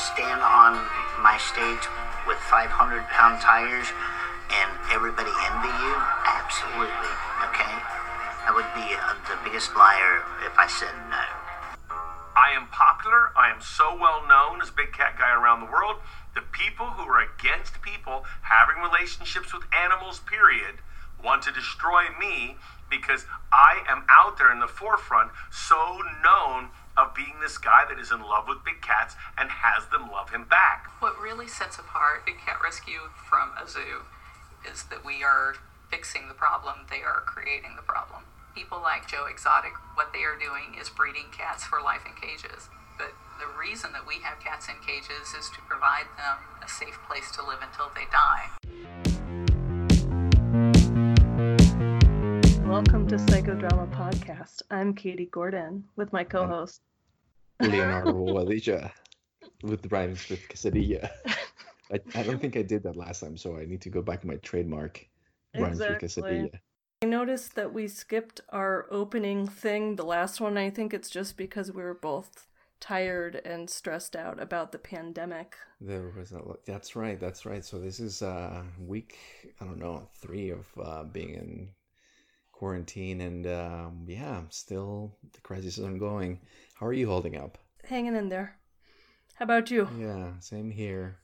stand on my stage with 500 pound tires and everybody envy you? Absolutely. Okay? I would be uh, the biggest liar if I said no. I am popular. I am so well known as Big Cat Guy around the world. The people who are against people having relationships with animals, period, want to destroy me because I am out there in the forefront, so known of being this guy that is in love with big cats and has them love him back. What really sets apart Big Cat Rescue from a zoo is that we are fixing the problem, they are creating the problem. People like Joe Exotic, what they are doing is breeding cats for life in cages. But the reason that we have cats in cages is to provide them a safe place to live until they die. Welcome to Psychodrama Podcast. I'm Katie Gordon with my co-host Leonardo Walija with rhymes with quesadilla. I, I don't think I did that last time, so I need to go back to my trademark rhymes with Exactly. quesadilla. I noticed that we skipped our opening thing, the last one. I think it's just because we were both tired and stressed out about the pandemic. There was a lot. That's right. That's right. So this is uh week I don't know three of uh, being in quarantine, and um, yeah, still the crisis is ongoing. How are you holding up? Hanging in there. How about you? Yeah, same here,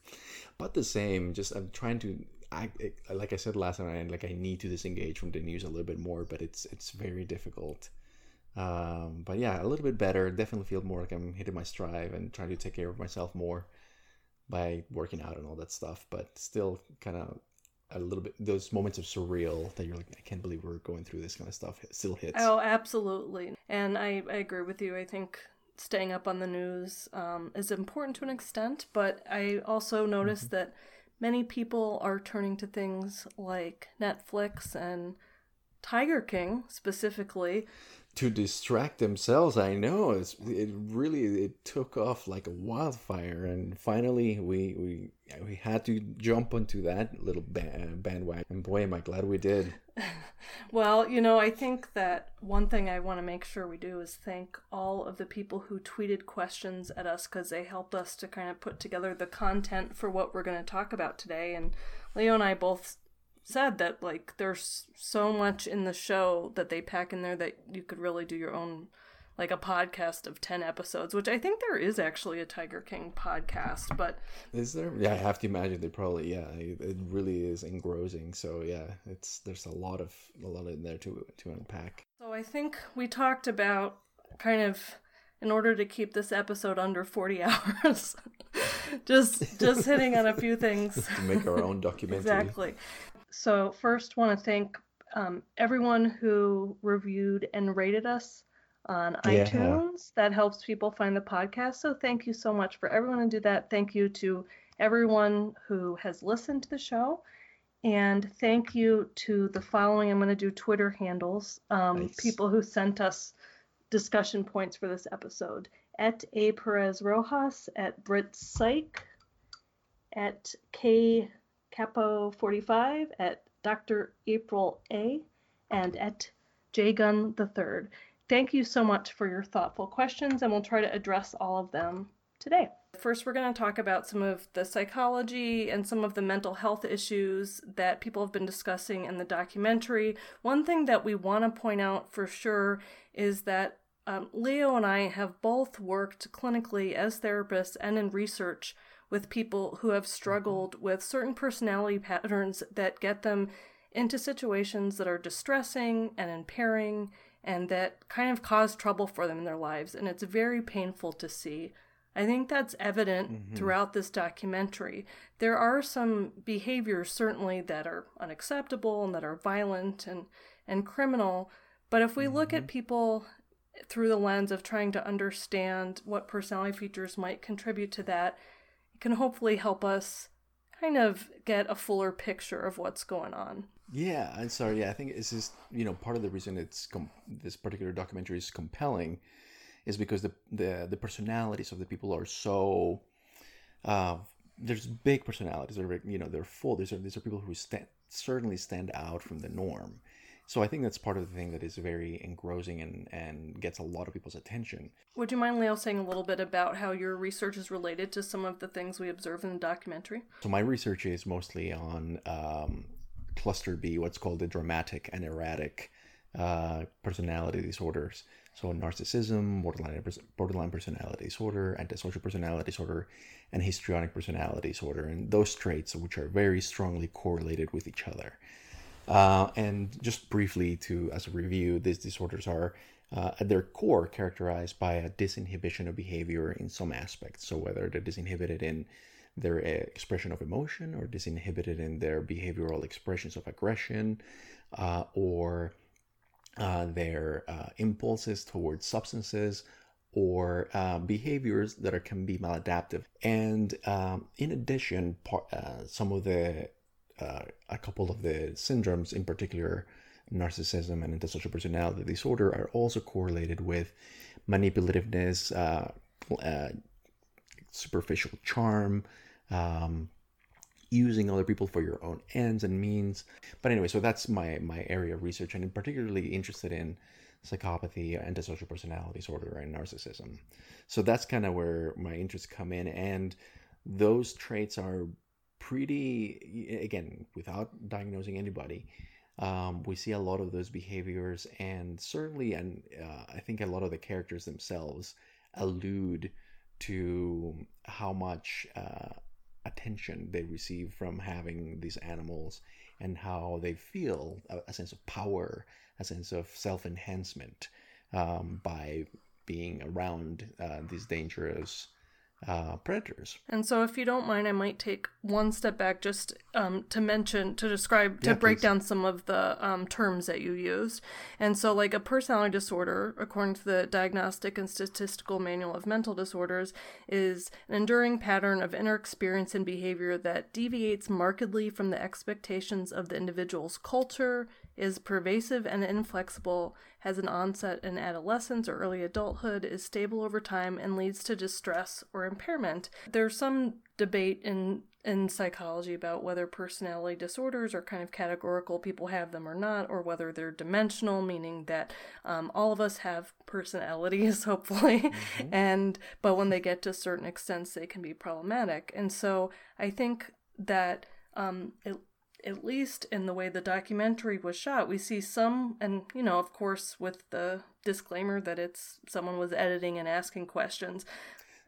but the same. Just I'm trying to. I, I like I said last time, I like I need to disengage from the news a little bit more, but it's it's very difficult. Um, but yeah, a little bit better. Definitely feel more like I'm hitting my stride and trying to take care of myself more by working out and all that stuff. But still, kind of a little bit those moments of surreal that you're like, I can't believe we're going through this kind of stuff. It still hits. Oh, absolutely. And I, I agree with you. I think staying up on the news um, is important to an extent, but I also noticed that many people are turning to things like Netflix and Tiger King specifically. to distract themselves. I know it's it really it took off like a wildfire, and finally we we we had to jump onto that little ba- uh, bandwagon. And boy, am I glad we did. Well, you know, I think that one thing I want to make sure we do is thank all of the people who tweeted questions at us because they helped us to kind of put together the content for what we're going to talk about today. And Leo and I both said that, like, there's so much in the show that they pack in there that you could really do your own, like, a podcast of 10 episodes, which I think there is actually a Tiger King podcast, but Is there? Yeah, I have to imagine they probably yeah. It, it really is engrossing. So yeah, it's there's a lot of a lot in there to to unpack. So I think we talked about kind of in order to keep this episode under 40 hours just just hitting on a few things To make our own documentary. exactly so first want to thank um, everyone who reviewed and rated us on Yeah. itunes. That helps people find the podcast. So thank you so much for everyone who do that. Thank you to everyone who has listened to the show. And thank you to the following i'm going to do twitter handles um, Nice. people who sent us discussion points for this episode. At a perez rojas at brit psych at k capo 45 at dr april a and at jgun the third thank you so much for your thoughtful questions and we'll try to address all of them today First, we're going to talk about some of the psychology and some of the mental health issues that people have been discussing in the documentary. One thing that we want to point out for sure is that um, Leo and I have both worked clinically as therapists and in research with people who have mm-hmm. struggled with certain personality patterns that get them into situations that are distressing and impairing and that kind of cause trouble for them in their lives. And it's very painful to see. I think that's evident mm-hmm. throughout this documentary. There are some behaviors certainly that are unacceptable and that are violent and, and criminal, but if we look at mm-hmm. people through the lens of trying to understand what personality features might contribute to that, can hopefully help us kind of get a fuller picture of what's going on. Yeah, I'm sorry. Yeah, I think this is you know part of the reason it's com- this particular documentary is compelling is because the the the personalities of the people are so uh, there's big personalities. They're you know they're full. These are these are people who stand certainly stand out from the norm, So I think that's part of the thing that is very engrossing and, and gets a lot of people's attention. Would you mind, Leo, saying a little bit about how your research is related to some of the things we observe in the documentary? So my research is mostly on um, cluster B, what's called the dramatic and erratic uh, personality disorders. So narcissism, borderline borderline personality disorder, antisocial personality disorder, and histrionic personality disorder, and those traits which are very strongly correlated with each other. Uh, and just briefly to as a review, these disorders are uh, at their core characterized by a disinhibition of behavior in some aspects. So whether they're disinhibited in their uh, expression of emotion or disinhibited in their behavioral expressions of aggression uh, or uh, their uh, impulses towards substances or uh, behaviors that are, can be maladaptive. And um, in addition, uh, some of the, uh, a couple of the syndromes, in particular, narcissism and antisocial personality disorder, are also correlated with manipulativeness, uh, superficial charm, um, using other people for your own ends and means. But anyway, so that's my my area of research, and I'm particularly interested in psychopathy, antisocial personality disorder, and narcissism. So that's kind of where my interests come in, and those traits are pretty again without diagnosing anybody. Um, we see a lot of those behaviors, and certainly, and uh, I think a lot of the characters themselves allude to how much uh, attention they receive from having these animals and how they feel a, a sense of power, a sense of self enhancement um, by being around uh, these dangerous uh, predators. And so, if you don't mind, I might take one step back just um, to mention, to describe, to Yeah, break please. down some of the um, terms that you used. And so, like a personality disorder, according to the Diagnostic and Statistical Manual of Mental Disorders, is an enduring pattern of inner experience and behavior that deviates markedly from the expectations of the individual's culture, is pervasive and inflexible, has an onset in adolescence or early adulthood, is stable over time, and leads to distress or impairment. There's some debate in in psychology about whether personality disorders are kind of categorical, people have them or not, or whether they're dimensional, meaning that um, all of us have personalities, hopefully, and but when they get to certain extents, they can be problematic. And so I think that um, it, at least in the way the documentary was shot, we see some, and you know, of course, with the disclaimer that it's someone was editing and asking questions.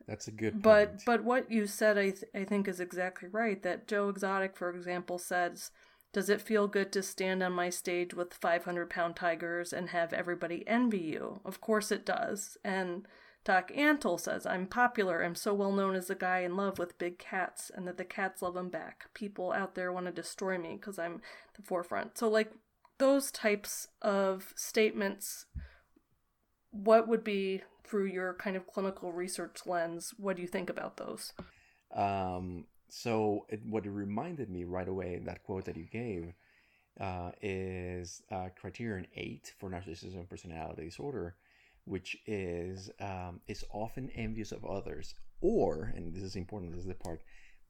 That's a good But point. but what you said, I th- I think is exactly right. That Joe Exotic, for example, says, "Does it feel good to stand on my stage with 500 pound tigers and have everybody envy you? Of course it does." And Doc Antle says, I'm popular. I'm so well known as the guy in love with big cats, and that the cats love him back. People out there want to destroy me because I'm the forefront. So, like, those types of statements, what would be, through your kind of clinical research lens, what do you think about those? Um, so it, what it reminded me right away, that quote that you gave, uh, is uh, criterion eight for narcissism personality disorder, which is um, is often envious of others, or and this is important. This is the part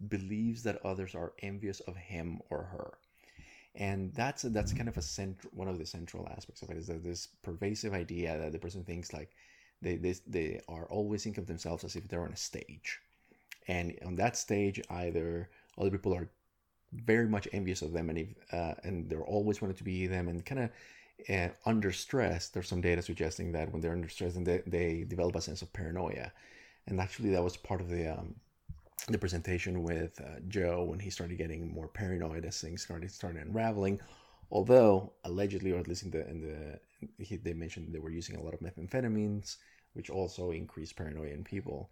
believes that others are envious of him or her, and that's that's kind of a central one of the central aspects of it is that this pervasive idea that the person thinks like they they, they are always think of themselves as if they're on a stage and on that stage either other people are very much envious of them and if, uh, and they're always wanted to be them and kind of uh, under stress there's some data suggesting that when they're under stress and they, they develop a sense of paranoia. And actually that was part of the um, the presentation with uh, Joe when he started getting more paranoid as things started started unraveling. Although allegedly or at least in the in the he, they mentioned they were using a lot of methamphetamines which also increase paranoia in people.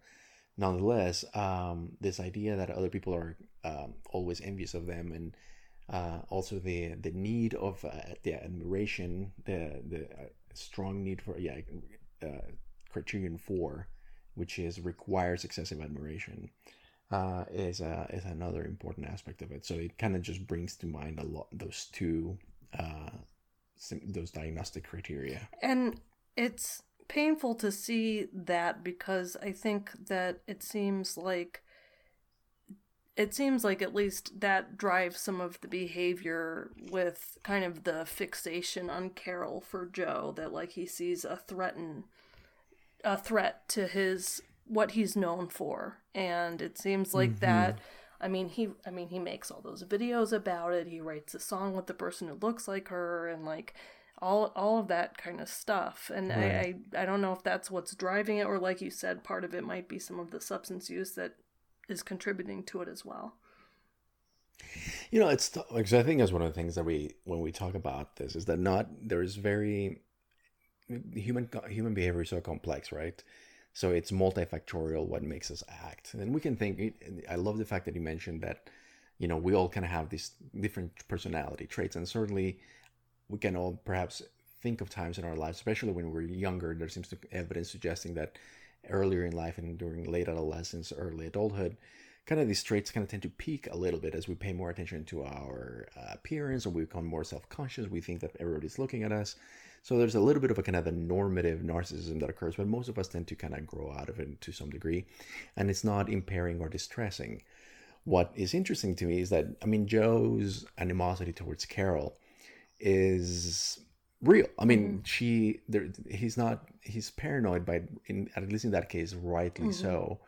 Nonetheless, um, this idea that other people are um, always envious of them, and uh, also the the need of uh, the admiration, the the uh, strong need for yeah, uh, criterion four, which is requires excessive admiration, uh, is uh, is another important aspect of it. So it kind of just brings to mind a lot those two those diagnostic criteria. And it's painful to see that because I think that it seems like it seems like at least that drives some of the behavior with kind of the fixation on Carol for Joe that like he sees a threaten a threat to his what he's known for and it seems like mm-hmm. that I mean he I mean he makes all those videos about it he writes a song with the person who looks like her and like all all of that kind of stuff and right. I, I I don't know if that's what's driving it or like you said part of it might be some of the substance use that is contributing to it as well. You know, it's because I think that's one of the things that we when we talk about this is that not there is very human human behavior is so complex, right? So it's multifactorial what makes us act, and we can think. I love the fact that you mentioned that you know we all kind of have these different personality traits, and certainly we can all perhaps think of times in our lives, especially when we're younger. There seems to evidence suggesting that earlier in life and during late adolescence, early adulthood, kind of these traits kind of tend to peak a little bit as we pay more attention to our uh, appearance or we become more self-conscious. We think that everybody's looking at us. So there's a little bit of a kind of a normative narcissism that occurs, but most of us tend to kind of grow out of it to some degree, and it's not impairing or distressing. What is interesting to me is that I mean Joe's animosity towards Carol is real. I mean, mm-hmm. she there he's not he's paranoid by in at least in that case rightly mm-hmm. so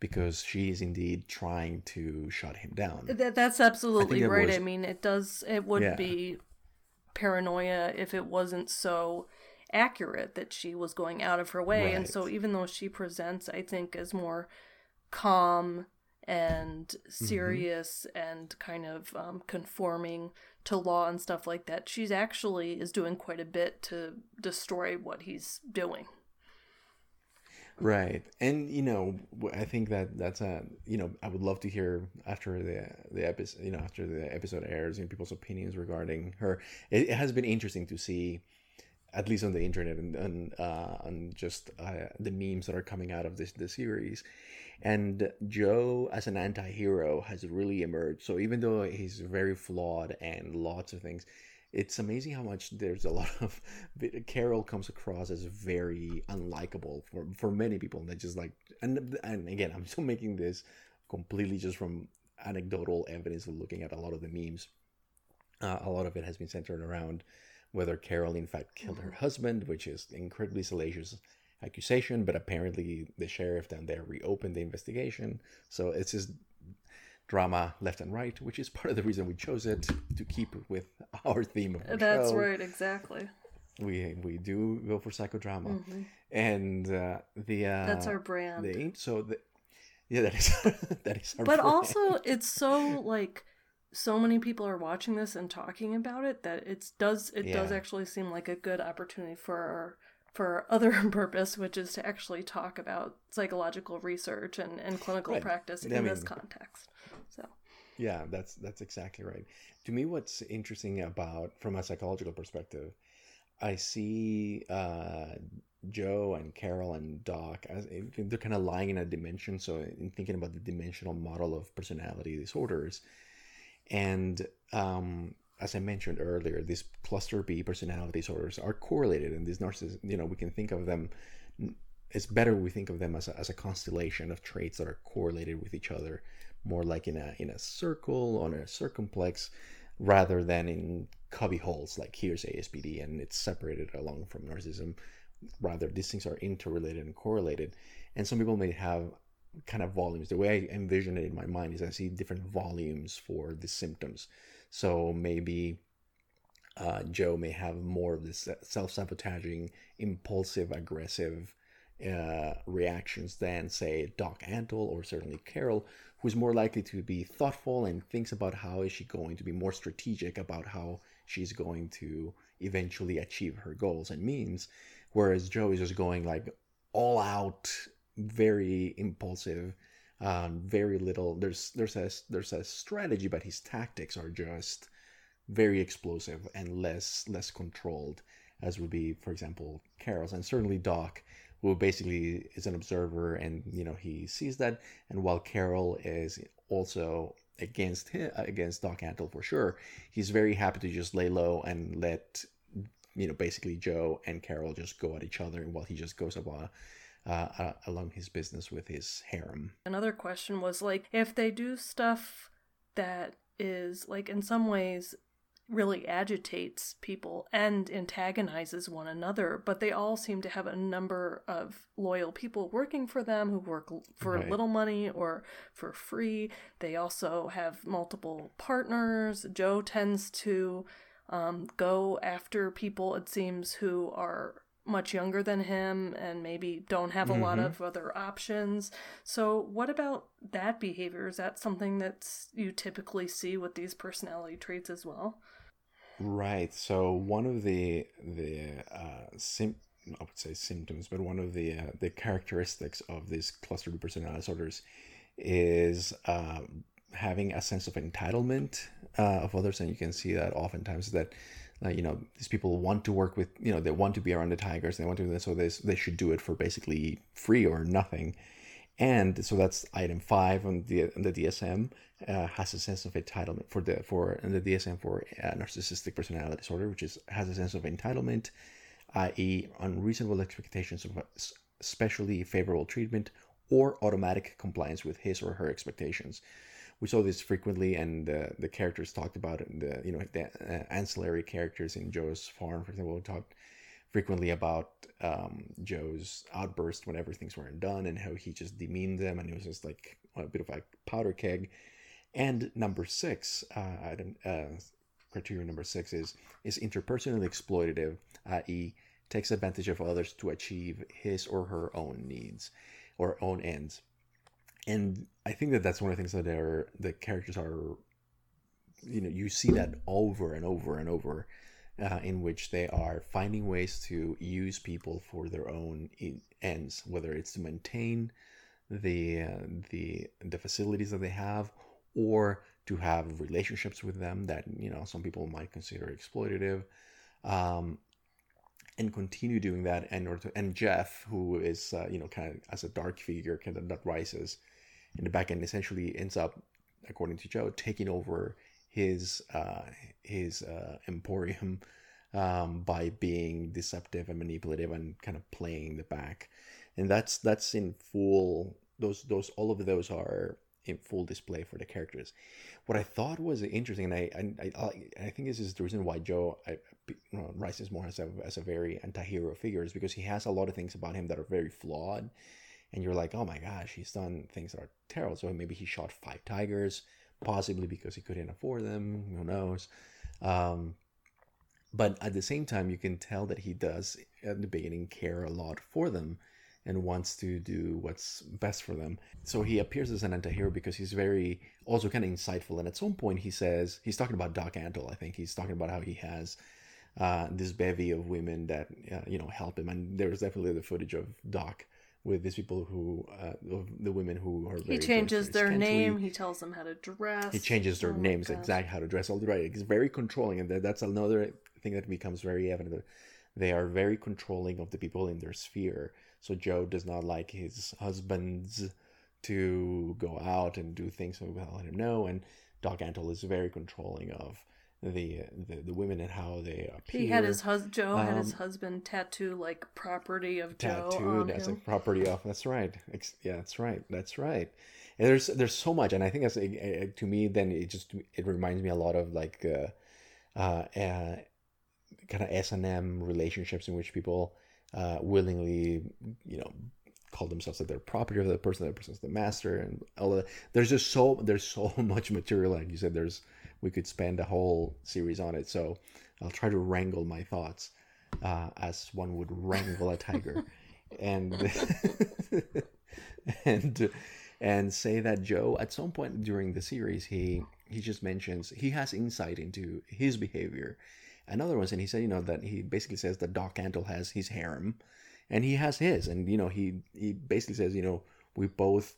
because she is indeed trying to shut him down. That, that's absolutely I right. Was, I mean, it does it would yeah. be paranoia if it wasn't so accurate that she was going out of her way. Right. And so even though she presents I think as more calm and mm-hmm. serious mm-hmm. and kind of um, conforming to law and stuff like that. She's actually is doing quite a bit to destroy what he's doing. Right, and you know, I think that that's a you know, I would love to hear after the the episode, you know, after the episode airs, you know, people's opinions regarding her. It, it has been interesting to see at least on the internet and, and uh, on just uh, the memes that are coming out of this the series. And Joe, as an anti-hero, has really emerged. So even though he's very flawed and lots of things, it's amazing how much there's a lot of Carol comes across as very unlikable for for many people. And they just like and and again, I'm still making this completely just from anecdotal evidence of looking at a lot of the memes. Uh, a lot of it has been centered around whether Carol in fact killed her mm-hmm. husband, which is incredibly salacious accusation, but apparently the sheriff down there reopened the investigation. So it's just drama left and right, which is part of the reason we chose it to keep with our theme of our That's show. right, exactly. We we do go for psychodrama, mm-hmm. and uh, the uh, that's our brand. So the, yeah, that is that is our. But brand. also, it's so like so many people are watching this and talking about it that it does it yeah. does actually seem like a good opportunity for our for other purpose, which is to actually talk about psychological research and, and clinical right. practice in I mean, this context. So yeah, that's that's exactly right. To me, what's interesting about from a psychological perspective, I see uh, Joe and Carol and Doc as they're kind of lying in a dimension. So in thinking about the dimensional model of personality disorders, and um, as I mentioned earlier, these cluster B personality disorders are correlated, and these narcissists, you know, we can think of them. It's better we think of them as a, as a constellation of traits that are correlated with each other, more like in a in a circle on a circumplex, rather than in cubby holes like here's ASPD and it's separated along from narcissism. Rather, these things are interrelated and correlated, and some people may have kind of volumes. The way I envision it in my mind is I see different volumes for the symptoms. So maybe uh, Joe may have more of this self sabotaging, impulsive, aggressive uh, reactions than, say, Doc Antle or certainly Carol, who's more likely to be thoughtful and thinks about how is she going to be more strategic about how she's going to eventually achieve her goals and means. Whereas Joe is just going like all out very impulsive. Um, very little. There's there's a there's a strategy, but his tactics are just very explosive and less less controlled, as would be, for example, Carol's and certainly Doc, who basically is an observer and you know he sees that. And while Carol is also against him, against Doc Antle for sure, he's very happy to just lay low and let you know basically Joe and Carol just go at each other, while he just goes about uh, uh, along his business with his harem. Another question was like if they do stuff that is like in some ways really agitates people and antagonizes one another, but they all seem to have a number of loyal people working for them who work for Right. little money or for free. They also have multiple partners. Joe tends to um, go after people, it seems, who are much younger than him and maybe don't have a lot Mhm. of other options. So, what about that behavior? Is that something that's you typically see with these personality traits as well? Right. So one of the the uh, sim I would say symptoms, but one of the uh, the characteristics of these clustered personality disorders is uh, having a sense of entitlement uh, of others, and you can see that oftentimes that. Uh, you know, these people want to work with, you know, they want to be around the tigers. They want to do this, so they, they should do it for basically free or nothing. And so that's item five on the on the DSM uh, has a sense of entitlement for the for and the DSM for uh, narcissistic personality disorder, which is has a sense of entitlement, i.e., unreasonable expectations of especially favorable treatment or automatic compliance with his or her expectations. We saw this frequently, and uh, the characters talked about it. The you know the uh, ancillary characters in Joe's farm, for example, talked frequently about um, Joe's outburst whenever things weren't done and how he just demeaned them and it was just like a bit of a powder keg. And number six, uh, item, uh, criteria number six is is interpersonally exploitative, i.e., takes advantage of others to achieve his or her own needs or own ends. And I think that that's one of the things that are the characters are, you know, you see that over and over and over uh, in which they are finding ways to use people for their own ends, whether it's to maintain the uh, the the facilities that they have, or to have relationships with them that you know some people might consider exploitative, um, and continue doing that. And or to, and Jeff, who is uh, you know kind of as a dark figure, kind of that rises in the back end, essentially ends up, according to Joe, taking over his uh, his uh, emporium um, by being deceptive and manipulative and kind of playing the back, and that's that's in full. Those those all of those are in full display for the characters. What I thought was interesting, and I I, I, I think this is the reason why Joe I, you know, rises more as a as a very anti-hero figure is because he has a lot of things about him that are very flawed, and you're like, oh my gosh, he's done things that are terrible. So maybe he shot five tigers possibly because he couldn't afford them who knows? Um, but at the same time you can tell that he does at the beginning care a lot for them and wants to do what's best for them. So he appears as an anti-hero because he's very also kind of insightful. And at some point he says he's talking about doc antle i think. He's talking about how he has uh, this bevy of women that uh, you know help him. And there's definitely the footage of doc with these people who uh, the women who are very He changes their name. He tells them how to dress. he changes their Oh names exactly how to dress all the right it's very controlling and that's another thing that becomes very evident they are very controlling of the people in their sphere so joe does not like his husbands to go out and do things without letting him know and doc antle is very controlling of the the, the women and how they appear He had his hus- Joe had his Um, husband tattoo like property of Joe tattooed on as a property of that's right. Yeah that's right that's right. And there's there's so much and i think a- to me then it just it reminds me a lot of like uh uh, uh kind of s&m relationships in which people uh willingly you know call themselves that they're property of the person that person's the master and all of that. there's just so there's so much material like you said there's we could spend a whole series on it. So i'll try to wrangle my thoughts uh, as one would wrangle a tiger. And and and say that joe at some point during the series he he just mentions he has insight into his behavior. Another one and he said you know that he basically says that doc antle has his harem and he has his. And you know he he basically says you know we both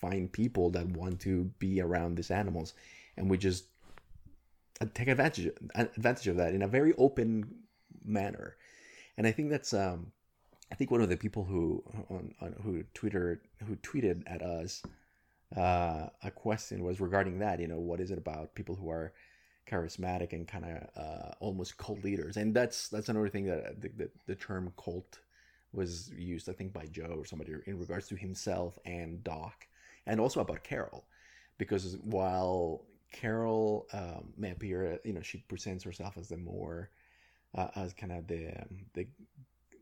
find people that want to be around these animals and we just take advantage advantage of that in a very open manner. And i think that's um i think one of the people who on, on who twitter who tweeted at us uh a question was regarding that you know what is it about people who are charismatic and kind of uh almost cult leaders? And that's that's another thing that the, the, the term cult was used, I think, by Joe or somebody in regards to himself and Doc, and also about Carol, because while Carol um, may appear, you know, she presents herself as the more uh, as kind of the um, the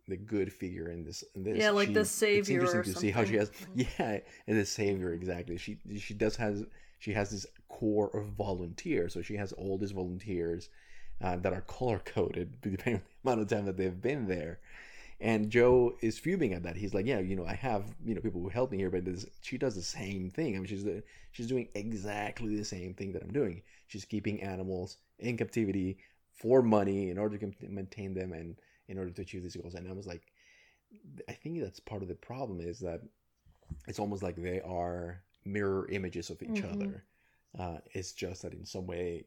the good figure in this. In this. Yeah, like She- the It's interesting to see how she has. Yeah, and the savior exactly. She she does has she has this core of volunteers. So she has all these volunteers uh, that are color coded depending on the amount of time that they've been there. And Joe is fuming at that. He's like, "Yeah, you know, I have you know people who help me here, but this, she does the same thing. I mean, she's the, she's doing exactly the same thing that I'm doing. She's keeping animals in captivity for money in order to maintain them and in order to achieve these goals." And I was like, I think that's part of the problem is that it's almost like they are mirror images of each Mhm. other. Uh, it's just that in some way,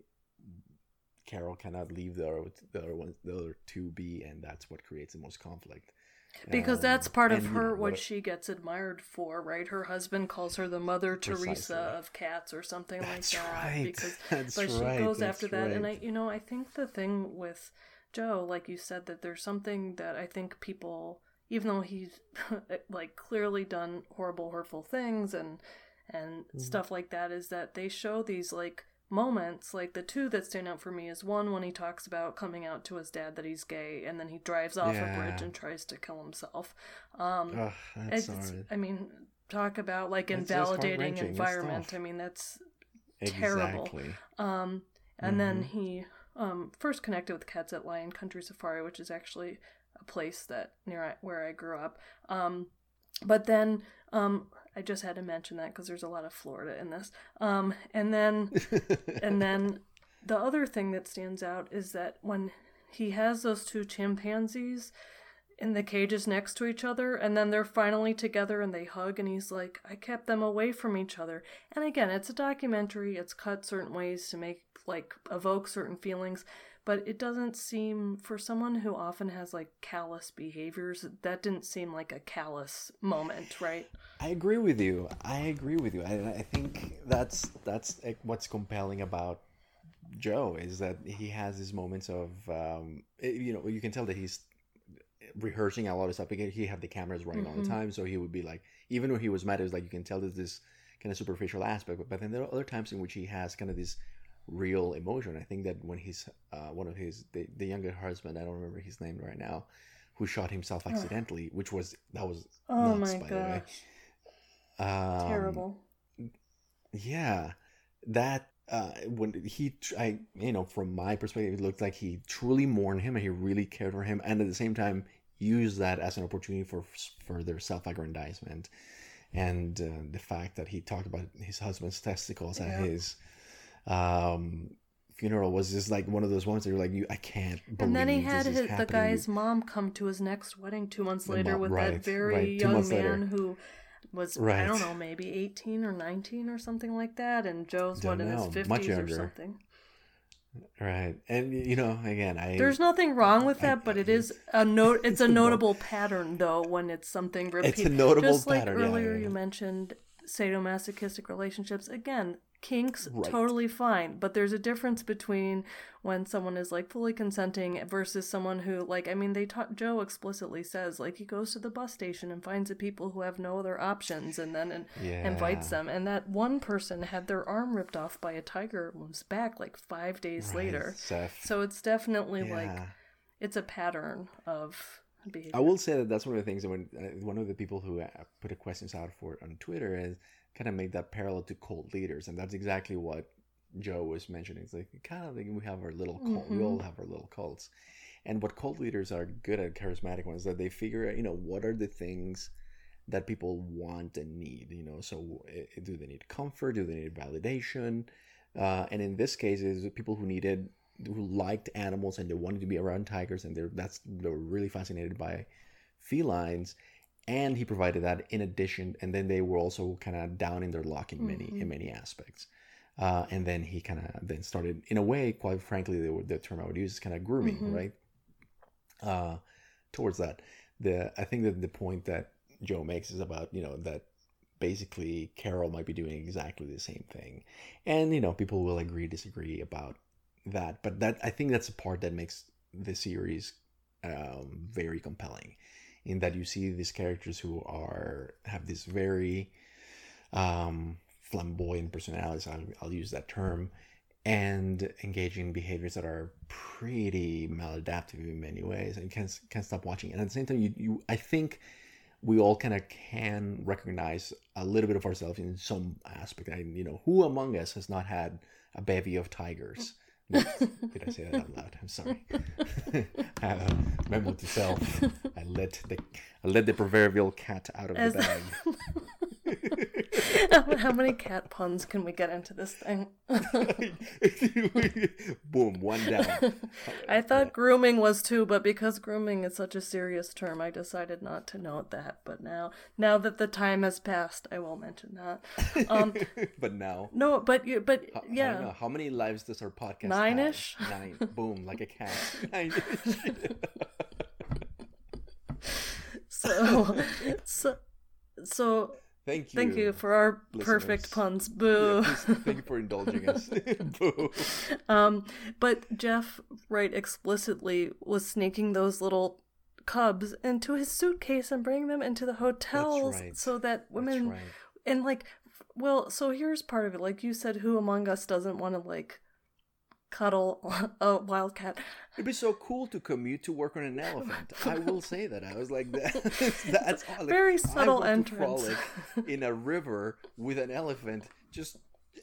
Carol cannot leave the other, the other one, the other two be, and that's what creates the most conflict. Because Um, that's part of and, you her know, what she gets admired for, right? Her husband calls her the Mother Teresa of cats or something That's like that. right. Because That's but she goes That's after that and I you know, I think the thing with Joe, like you said, that there's something that I think people even though he's like clearly done horrible, hurtful things and and Mm-hmm. stuff like that, is that they show these like moments like the two that stand out for me is one when he talks about coming out to his dad that he's gay and then he drives off a bridge and tries to kill himself um Ugh, it's, hard. I mean, talk about like invalidating environment. I mean, that's terrible. Exactly. um, and then Mhm. he um first connected with cats at Lion Country Safari, which is actually a place that near where I grew up. Um, but then um, I just had to mention that because there's a lot of Florida in this. Um, and then and then the other thing that stands out is that when he has those two chimpanzees in the cages next to each other and then they're finally together and they hug and he's like i kept them away from each other. And again it's a documentary. It's cut certain ways to make like evoke certain feelings but it doesn't seem for someone who often has like callous behaviors that didn't seem like a callous moment right I agree with you. I agree with you. I, I think that's that's what's compelling about Joe is that he has these moments of um, eh, you know you can tell that he's rehearsing a lot of stuff because he had the cameras running all the Mhm. time, so he would be like even when he was mad, it was like you can tell there's this kind of superficial aspect. But, but then there are other times in which he has kind of this real emotion. I think that when he's uh, one of his the, the younger husband, I don't remember his name right now, who shot himself accidentally, which was that was oh nuts, my by the way. gosh Um, terrible Yeah, that uh, when he, I, you know, from my perspective, it looked like he truly mourned him and he really cared for him, and at the same time used that as an opportunity for further self-aggrandizement. And uh, the fact that he talked about his husband's testicles Yeah. at his um, funeral was just like one of those ones that you're like, you, I can't believe And then he had his, the guy's mom come to his next wedding two months The later mom- with right, that very right, young man later. who was I don't know maybe eighteen or nineteen or something like that, and Joe's what Don't in his know, much fifties or something. right, and you know, again, I There's nothing wrong with I- that, but it is a note. It's a notable pattern though when it's something repeated. It's a notable Just like pattern, yeah, earlier, yeah, you mentioned sadomasochistic relationships. Again, kinks Right. totally fine, but there's a difference between when someone is like fully consenting versus someone who like I mean they talk Joe explicitly says like he goes to the bus station and finds the people who have no other options and then and invites them and that one person had their arm ripped off by a tiger and was back like 5 days Right, later. Saff. So it's definitely like it's a pattern of behavior. I will say that that's one of the things that when uh, one of the people who uh, put the questions out for on Twitter is kind of made that parallel to cult leaders, and that's exactly what Joe was mentioning. It's like kind of like we have our little cult. We all have our little cults, and what cult leaders are good at, charismatic ones, that they figure out, you know, what are the things that people want and need. You know, so uh, do they need comfort? Do they need validation? Uh, and in this case, is people who needed who liked animals and they wanted to be around tigers and they're that's they were really fascinated by felines and he provided that in addition and then they were also kind of down in their luck in many in many aspects. Uh, and then he kind of then started in a way quite frankly the, the term i would use is kind of grooming Mhm. right? Uh, towards that. The i think that the point that joe makes is about you know that basically carol might be doing exactly the same thing. And you know people will agree disagree about that but that i think that's the part that makes the series um, very compelling in that you see these characters who are have this very um, flamboyant personalities. I'll, I'll use that term, and engaging in behaviors that are pretty maladaptive in many ways, and can't can't stop watching. And at the same time, you, you I think we all kind of can recognize a little bit of ourselves in some aspect. And you know, who among us has not had a bevy of tigers? Did I say that out loud? I'm sorry. uh, memo to self. I let the I let the proverbial cat out of the bag. How many cat puns can we get into this thing? Boom, one down. I thought grooming was too, but because grooming is such a serious term, I decided not to note that. But now, now that the time has passed, I will mention that. Um, but now, no, but you, but don't yeah, how many lives does our podcast Nine-ish? have? Nine. Boom, like a cat. Nine-ish. so, so, so. Thank you. Thank you for our perfect puns. Boo. Yeah, thank you for indulging us. Boo. Um, but Jeff, right explicitly, was sneaking those little cubs into his suitcase and bringing them into the hotels right. so that That's women right. and like, well, so here's part of it. Like you said, who among us doesn't want to like cuddle a wildcat? It'd be so cool to commute to work on an elephant. I will say that. I was like, that, that's. Like, Very subtle entrance. in a river with an elephant just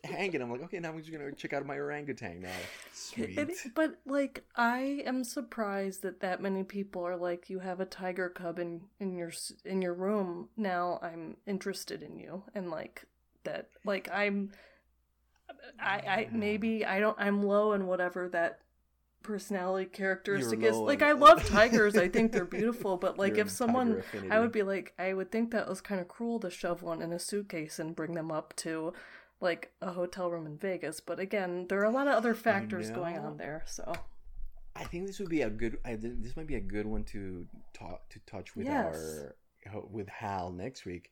hanging. I'm like, okay, now I'm just gonna check out my orangutan now. Sweet. It, but like, I am surprised that that many people are like, you have a tiger cub in in your in your room. Now I'm interested in you, and like that, like I'm, I I maybe I don't I'm low in whatever that personality characteristic is. Like I love tigers, I think they're beautiful, but like You're if someone. I would be like, I would think that was kind of cruel to shove one in a suitcase and bring them up to. Like a hotel room in Vegas, but again, there are a lot of other factors going on there. So I think this would be a good. I, this might be a good one to talk to touch with Yes. our with Hal next week,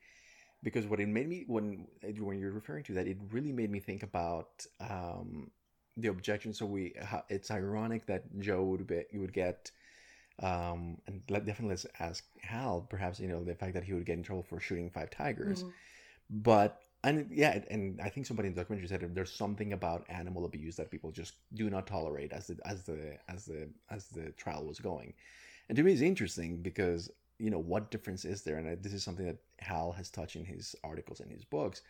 because what it made me when when you're referring to that, it really made me think about um, the objection. So we, it's ironic that Joe would be, would get. Um, and let, definitely let's ask Hal. Perhaps you know the fact that he would get in trouble for shooting five tigers, Mhm. but and yeah, and I think somebody in the documentary said there's something about animal abuse that people just do not tolerate as the as the as the as the trial was going, and to me it's interesting because you know what difference is there, and this is something that Hal has touched in his articles and his books,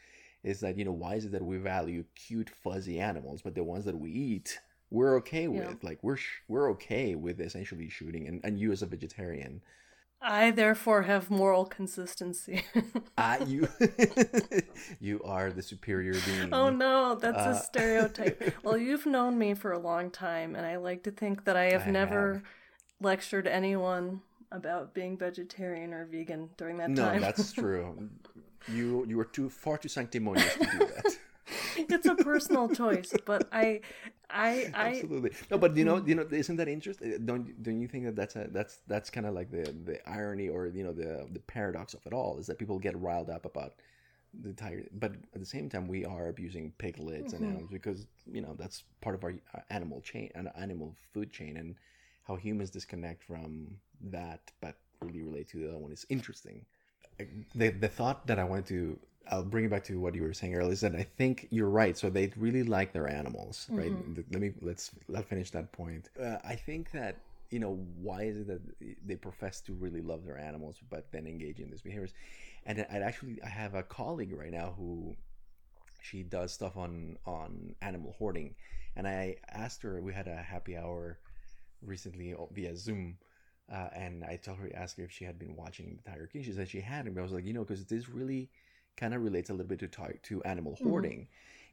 is that you know why is it that we value cute fuzzy animals, but the ones that we eat we're okay with, Yeah. like we're sh- we're okay with essentially shooting, and, and you as a vegetarian. I therefore have moral consistency. Ah, you, you are the superior being. oh no, that's Uh, a stereotype. well, you've known me for a long time, and I like to think that I have I never have. lectured anyone about being vegetarian or vegan during that No, time. No, that's true. You you were too far too sanctimonious to do that. it's a personal choice, but I, I, I. Absolutely. No, but you know, you know, isn't that interesting? Don't don't you think that that's a that's that's kind of like the the irony or you know the the paradox of it all is that people get riled up about the tiger, but at the same time we are abusing piglets and animals because you know that's part of our uh, animal chain, an animal food chain, and how humans disconnect from that, but really relate to the other one is interesting. The the thought that I wanted to I'll bring it back to what you were saying earlier. Is that I think you're right. So they really like their animals, right? Th- Let me let's let finish that point. Uh, I think that you know why is it that they profess to really love their animals, but then engage in these behaviors? And I actually I have a colleague right now who she does stuff on on animal hoarding, and I asked her. We had a happy hour recently via Zoom. Uh, and I told her, I asked her if she had been watching the Tiger King. She said she hadn't. But I was like, you know, because this really kind of relates a little bit to to animal hoarding.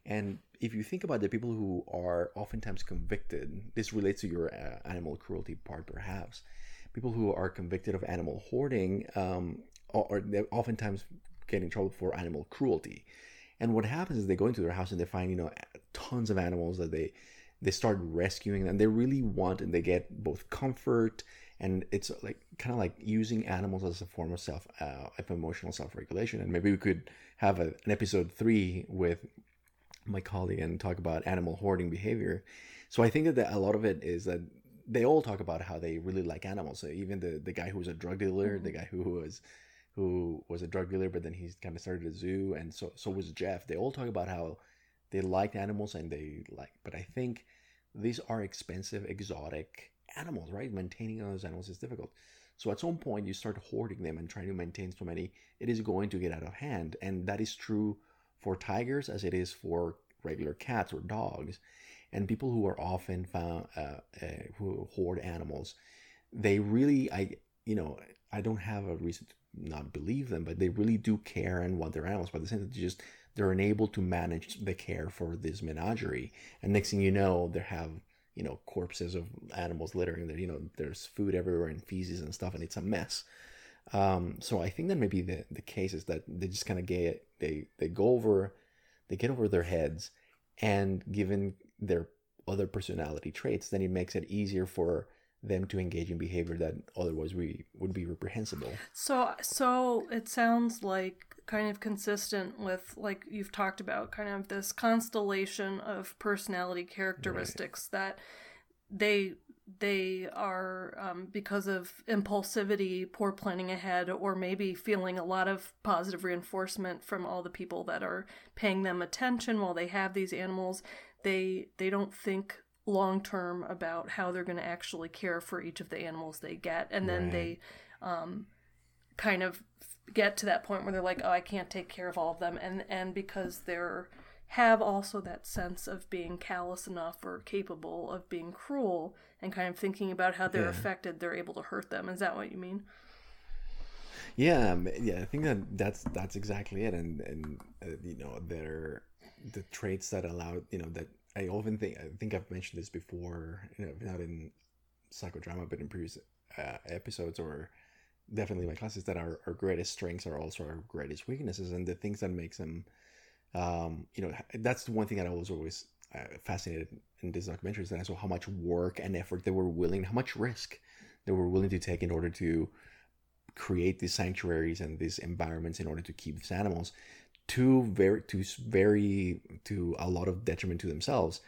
And if you think about the people who are oftentimes convicted, this relates to your uh, animal cruelty part, perhaps. People who are convicted of animal hoarding, um, or, or they oftentimes get in trouble for animal cruelty. And what happens is they go into their house and they find, you know, tons of animals that they they start rescuing and they really want and they get both comfort and it's like kind of like using animals as a form of self uh, of emotional self-regulation and maybe we could have a, an episode three with my colleague and talk about animal hoarding behavior so i think that the, a lot of it is that they all talk about how they really like animals. So even the the guy who was a drug dealer, the Mhm. guy who was who was a drug dealer, but then he's kind of started a zoo, and so so was Jeff. They all talk about how they liked animals and they like, but I think these are expensive, exotic animals, right? Maintaining those animals is difficult. So at some point, you start hoarding them and trying to maintain so many, it is going to get out of hand, and that is true for tigers as it is for regular cats or dogs. And people who are often found uh, uh, who hoard animals, they really, I you know, I don't have a reason to not believe them, but they really do care and want their animals. But the same time, they just they're unable to manage the care for this menagerie, and next thing you know, they have you know corpses of animals littering there. You know, there's food everywhere and feces and stuff, and it's a mess. Um, so I think that maybe the the case is that they just kind of get they they go over, they get over their heads, and given their other personality traits, then it makes it easier for them to engage in behavior that otherwise we would be reprehensible. So so it sounds like kind of consistent with like you've talked about kind of this constellation of personality characteristics that they they are um, because of impulsivity, poor planning ahead, or maybe feeling a lot of positive reinforcement from all the people that are paying them attention while they have these animals. They they don't think long term about how they're going to actually care for each of the animals they get, and then Right. they um, kind of get to that point where they're like, oh, I can't take care of all of them, and and because they're have also that sense of being callous enough or capable of being cruel and kind of thinking about how they're Yeah. affected, they're able to hurt them. Is that what you mean? Yeah, um, yeah, I think that that's that's exactly it, and and uh, you know they're the traits that allow you know that I often think I think I've mentioned this before, you know, not in psychodrama, but in previous uh, episodes or definitely my classes that our, our greatest strengths are also our greatest weaknesses, and the things that makes them, um, you know, that's the one thing that I was always uh, fascinated in these documentaries that I saw how much work and effort they were willing, how much risk they were willing to take in order to create these sanctuaries and these environments in order to keep these animals to very to very to a lot of detriment to themselves.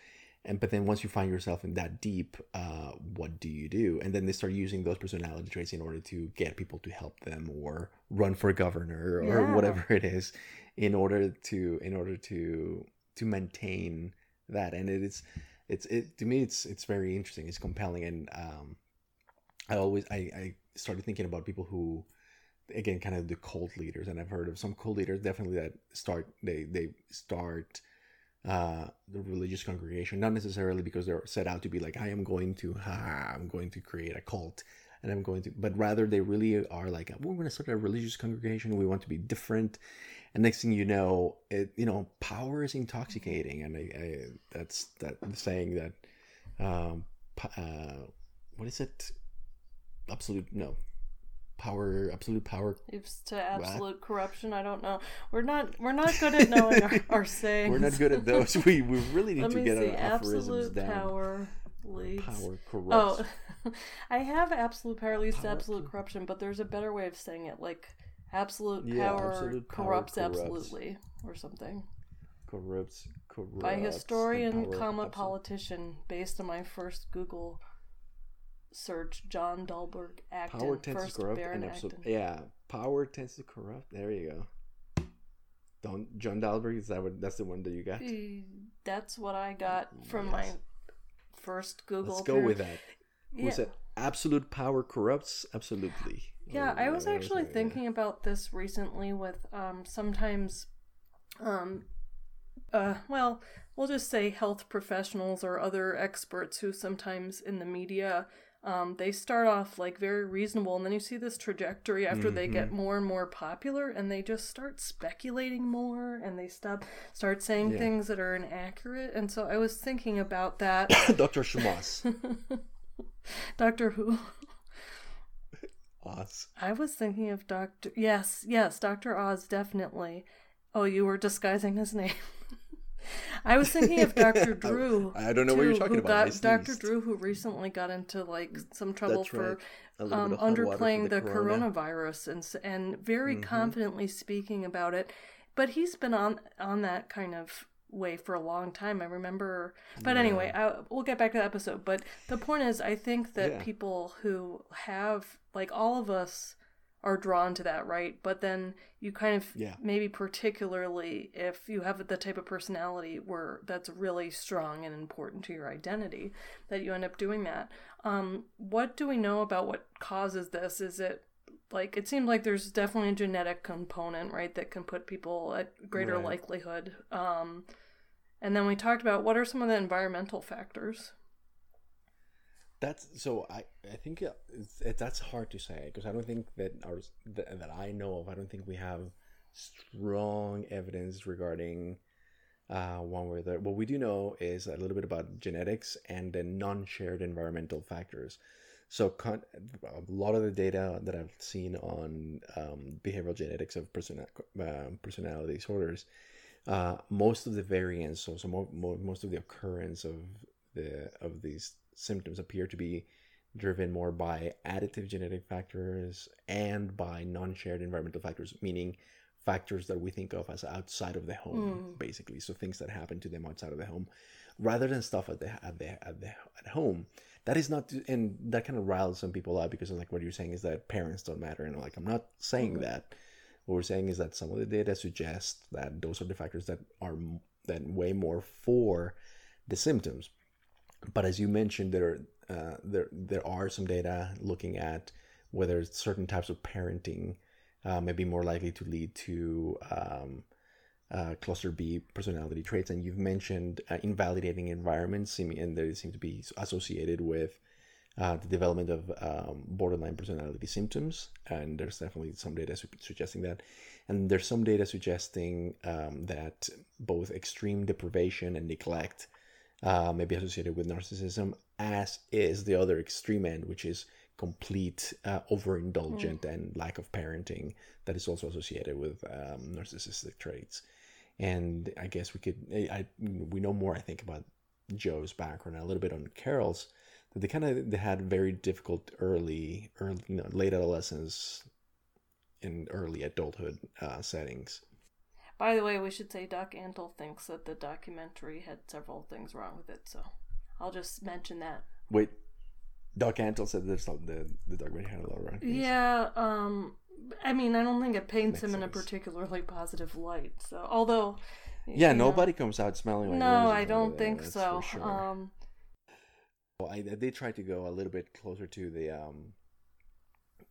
And but then once you find yourself in that deep uh, what do you do? And then they start using those personality traits in order to get people to help them or run for governor or Yeah. whatever it is in order to in order to to maintain that. And it is it's it to me it's it's very interesting. It's compelling. And um i always i i started thinking about people who again kind of the cult leaders and i've heard of some cult leaders definitely that start they they start uh the religious congregation not necessarily because they're set out to be like i am going to ha, i'm going to create a cult and i'm going to but rather they really are like we're going to start a religious congregation we want to be different and next thing you know it you know power is intoxicating and i, I that's that saying that um uh what is it? Absolute no power absolute power It's to absolute corruption. I don't know. We're not. We're not good at knowing our, our sayings. we're not good at those we we really need Let to get see. our Absolute down power leads. power corrupts Oh, I have absolute power leads to Power absolute cor- corruption, but there's a better way of saying it, like absolute Yeah, power, absolute corrupts, corrupts. absolutely, or something. corrupts corrupts By historian, comma absolute- politician, based on my first Google search, John Dalberg Acton, power tends first to corrupt Baron and absolute yeah power tends to corrupt there you go don't john dalberg is that what that's the one that you got That's what I got from my first Google. let's go period. with that Yeah. said absolute power corrupts absolutely Yeah, I was actually yeah. thinking about this recently with um sometimes um uh well, we'll just say health professionals or other experts who sometimes in the media um, they start off like very reasonable and then you see this trajectory after they get more and more popular and they just start speculating more and they stop start saying Yeah. things that are inaccurate and so I was thinking about that dr schmoss Doctor Who Oz. I was thinking of Doctor. Yes, yes, Doctor Oz, definitely. Oh, you were disguising his name. I was thinking of Doctor Drew. I don't know what you're talking about. Got, Doctor. Drew, who recently got into like some trouble That's for right. Um, bit of hot water for underplaying the, corona. coronavirus and and very Mhm. confidently speaking about it. But he's been on on that kind of way for a long time. I remember, but anyway, I, we'll get back to the episode. But the point is, I think that Yeah. people who have, like all of us, are drawn to that, right? But then you kind of Yeah. maybe particularly if you have the type of personality where that's really strong and important to your identity, that you end up doing that. Um, what do we know about what causes this? Is it like it seems like there's definitely a genetic component, right, that can put people at greater Right. likelihood. Um, and then we talked about what are some of the environmental factors. That's so. I I think it, that's hard to say because I don't think that our that, that I know of. I don't think we have strong evidence regarding uh, one way or the other. What we do know is a little bit about genetics and the non-shared environmental factors. So con- a lot of the data that I've seen on um, behavioral genetics of person- uh, personality disorders, uh, most of the variants, so, so mo- mo- most of the occurrence of the of these symptoms appear to be driven more by additive genetic factors and by non-shared environmental factors, meaning factors that we think of as outside of the home, hmm. basically. So things that happen to them outside of the home, rather than stuff at the at the at the at home. That is not, and that kind of riles some people out because like what you're saying is that parents don't matter, and like I'm not saying mm-hmm. that. What we're saying is that some of the data suggests that those are the factors that are that weigh more for the symptoms. But as you mentioned, there uh, there there are some data looking at whether certain types of parenting uh, may be more likely to lead to um, uh, cluster B personality traits, and you've mentioned uh, invalidating environments, and they seem to be associated with uh, the development of um, borderline personality symptoms, and there's definitely some data su- suggesting that, and there's some data suggesting um, that both extreme deprivation and neglect uh, may be associated with narcissism, as is the other extreme end, which is complete uh, overindulgent and lack of parenting that is also associated with um, narcissistic traits. And I guess we could, I, I we know more, I think, about Joe's background, a little bit on Carol's. That they kind of they had very difficult early, early, you know, late adolescence, and early adulthood uh, settings. By the way, we should say Doc Antle thinks that the documentary had several things wrong with it, so I'll just mention that. Wait, Doc Antle said there's the the documentary had a lot of wrong things. Yeah, um I mean, I don't think it paints him in a particularly positive light. So, although Yeah, you know, nobody comes out smelling like No, I don't there, think so. sure. Um Well, I, they tried to go a little bit closer to the um,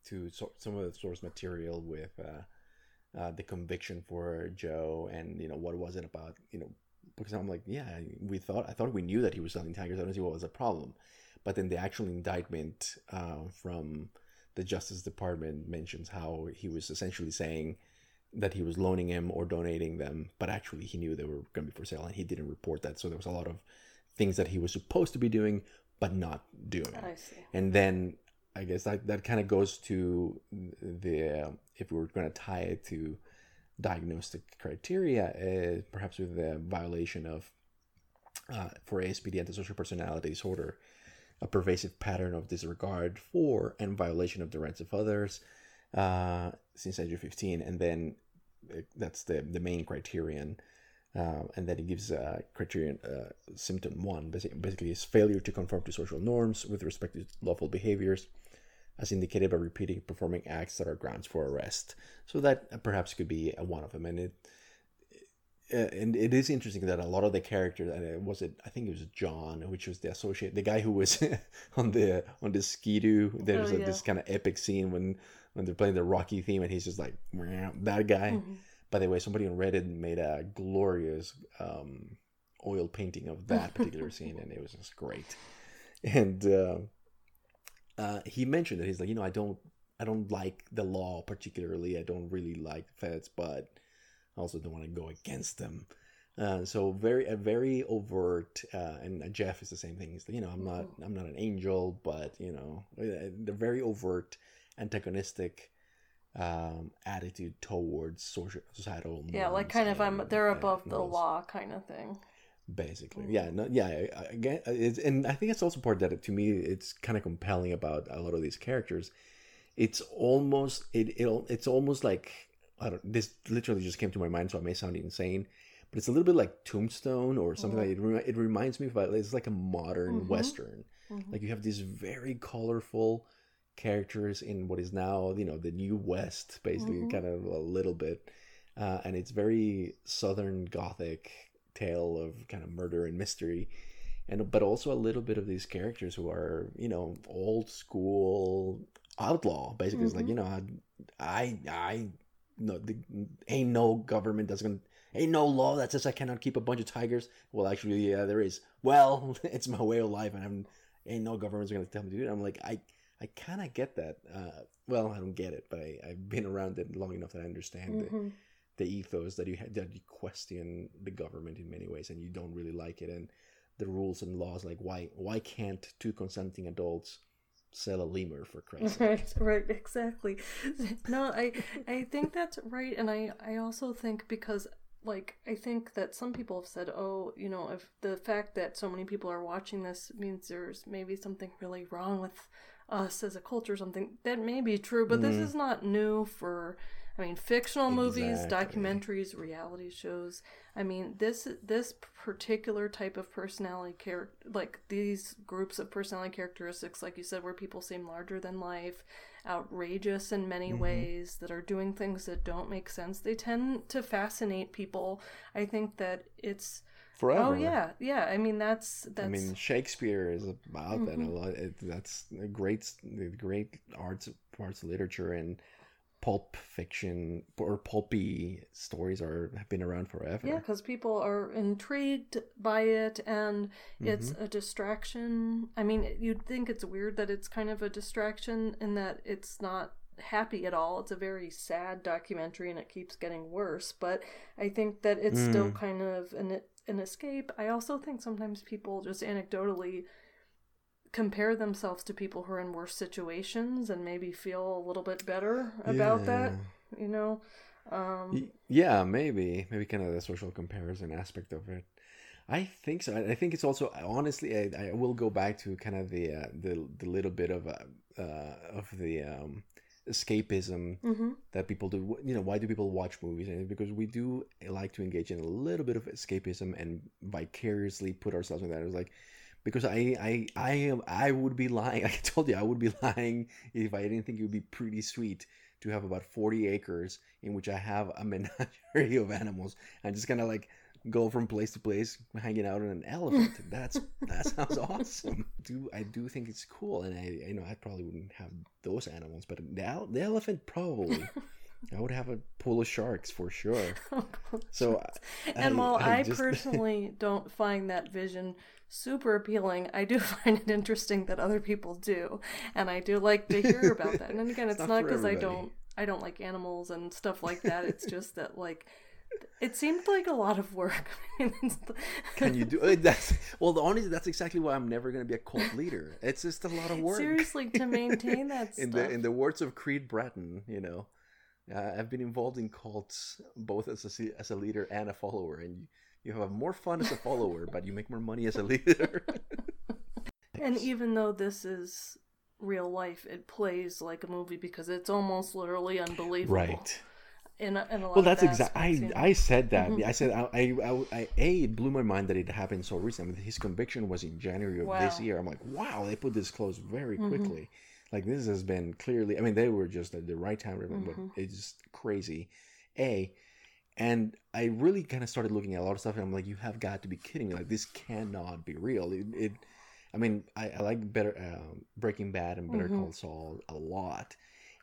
to so, some of the source material with uh, uh, the conviction for Joe, and you know what was it about? You know, because I'm like, yeah, we thought I thought we knew that he was selling tigers. I don't see what was the problem, but then the actual indictment uh, from the Justice Department mentions how he was essentially saying that he was loaning him or donating them, but actually he knew they were going to be for sale, and he didn't report that. So there was a lot of things that he was supposed to be doing but not doing. I see. And then I guess that that kind of goes to the if we were going to tie it to diagnostic criteria, uh, perhaps with the violation of uh, for ASPD antisocial personality disorder, a pervasive pattern of disregard for and violation of the rights of others uh, since age of 15, and then uh, that's the the main criterion. Uh, and then it gives uh, criterion uh, symptom one basically, basically is failure to conform to social norms with respect to lawful behaviors as indicated by repeating performing acts that are grounds for arrest. So that perhaps could be one of them. And it uh, and it is interesting that a lot of the characters and it was it i think it was john which was the associate the guy who was on the on the skidoo there's Oh, a, yeah. this kind of epic scene when when they're playing the rocky theme and he's just like that guy. Mm-hmm. by the way somebody on reddit made a glorious um oil painting of that particular scene and it was just great. And uh, uh, he mentioned that he's like you know i don't i don't like the law particularly. I don't really like the feds but I also don't want to go against them. Uh, so very a very overt uh, and jeff is the same thing. He's like you know i'm not i'm not an angel but you know they're very overt antagonistic um, attitude towards social societal yeah, like kind of I'm they're above the law kind of thing. Basically yeah no, yeah again it's, and i think it's also part that it, to me it's kind of compelling about a lot of these characters it's almost it, it it's almost like i don't this literally just came to my mind so i may sound insane but it's a little bit like Tombstone or something like it. It reminds me of it's like a modern Mhm. western. Mhm. Like you have these very colorful characters in what is now you know the new west, basically, Mhm. kind of a little bit, uh, and it's very southern gothic tale of kind of murder and mystery. And but also a little bit of these characters who are you know old school outlaw. Basically, it's like Mhm. you know I I, I no the, ain't no government that's gonna ain't no law that says I cannot keep a bunch of tigers. Well, actually, yeah, there is. Well, it's my way of life, and I'm ain't no government's gonna tell me to do it. I'm like I I kind of get that. Uh, well, I don't get it, but I, I've been around it long enough that I understand it Mhm. The ethos that you ha- that you question the government in many ways and you don't really like it and the rules and laws like why why can't two consenting adults sell a lemur for Christ's sake? Right, right, exactly. No, I I think that's right, and I I also think because like I think that some people have said, oh, you know, if the fact that so many people are watching this means there's maybe something really wrong with us as a culture or something. That may be true, but this Mm. is not new for. I mean, fictional movies, documentaries, reality shows. I mean, this this particular type of personality character, like these groups of personality characteristics, like you said, where people seem larger than life, outrageous in many Mhm. ways, that are doing things that don't make sense. They tend to fascinate people. I think that it's forever oh yeah, yeah. I mean, that's that's I mean Shakespeare is about that a Mhm. lot it, that's great the great arts parts of literature and pulp fiction or pulpy stories are have been around forever Yeah, because people are intrigued by it and it's Mm-hmm. a distraction. I mean, you'd think it's weird that it's kind of a distraction in that it's not happy at all. It's a very sad documentary and it keeps getting worse, but I think that it's still Mm. kind of an an escape. I also think sometimes people just anecdotally compare themselves to people who are in worse situations and maybe feel a little bit better about that, you know. Um Yeah, maybe, maybe kind of the social comparison aspect of it. I think so. I I think it's also honestly, I, I will go back to kind of the uh, the the little bit of uh, uh, of the um, escapism mhm. that people do. You know, why do people watch movies? And because we do like to engage in a little bit of escapism and vicariously put ourselves in that. It was like because I I I am I would be lying. I told you I would be lying if I didn't think it would be pretty sweet to have about 40 acres in which I have a menagerie of animals and just kind of like go from place to place hanging out on an elephant. That's that sounds awesome. Do I do think it's cool and I you know I probably wouldn't have those animals, but the, the elephant probably. I would have a pool of sharks for sure. So and I- while I, I just- personally don't find that vision super appealing, I do find it interesting that other people do, and I do like to hear about that. And again, It's it's, not because I don't I don't like animals and stuff like that. It's just that like it seemed like a lot of work. I mean, it's- Can you do uh, that's well? The honestly, that's exactly why I'm never going to be a cult leader. It's just a lot of work. seriously to maintain that in stuff? the in the words of Creed Bratton, you know, uh, I've been involved in cults both as a as a leader and a follower, and you, you have more fun as a follower, but you make more money as a leader. And even though this is real life, it plays like a movie because it's almost literally unbelievable. right. In a, in a lot Well, that's exactly. I you know? I said that. Mhm. I said I, I, I, a it blew my mind that it happened so recently. His conviction was in January of this year. I'm like, wow, they put this close very Mhm. quickly. Like this has been clearly. I mean, they were just at the right time, but Mhm. it's just crazy. A, and I really kind of started looking at a lot of stuff, and I'm like, you have got to be kidding me! Like this cannot be real. It. it I mean, I, I like better um, Breaking Bad and Better Mhm. Call Saul a lot.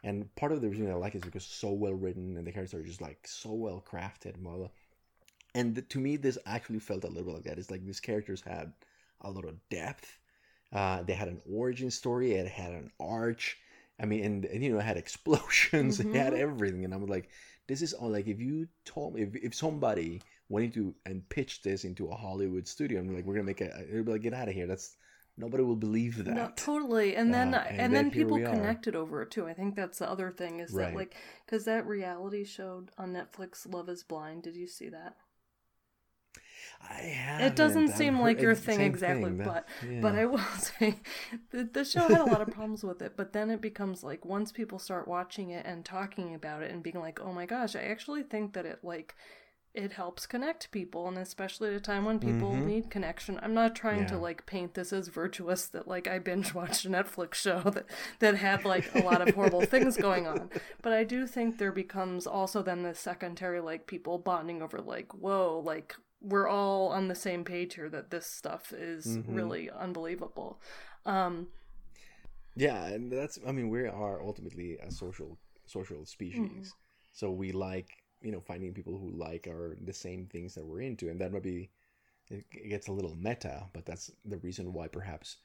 And part of the reason I like it is because it's so well written and the characters are just like so well crafted. and blah, blah. And th- to me, this actually felt a little bit like that. It's like these characters had a lot of depth. Uh, they had an origin story. It had an arch. I mean, and, and, you know, it had explosions. It had Mhm. everything. And I'm like, this is all like if you told me if, if somebody wanted to and pitched this into a Hollywood studio and like we're gonna make a, it'd be like get out of here. That's nobody will believe that. No, totally. And then Uh, and, and then then people connected over it too. I think that's the other thing is Right. that like because that reality show on Netflix, Love Is Blind. Did you see that? It doesn't seem like your thing exactly, thing, but yeah. but I will say the, the show had a lot of problems with it. But then it becomes like once people start watching it and talking about it and being like, oh my gosh, I actually think that it like it helps connect people and especially at a time when people Mhm. need connection i'm not trying to like paint this as virtuous that like i binge watched a netflix show that that had like a lot of horrible things going on but i do think there becomes also then the secondary like people bonding over like whoa like we're all on the same page here that this stuff is Mhm. really unbelievable um Yeah, and that's I mean we are ultimately a social social species. So we like, you know, finding people who like are the same things that we're into and that might be it it gets a little meta, but that's the reason why perhaps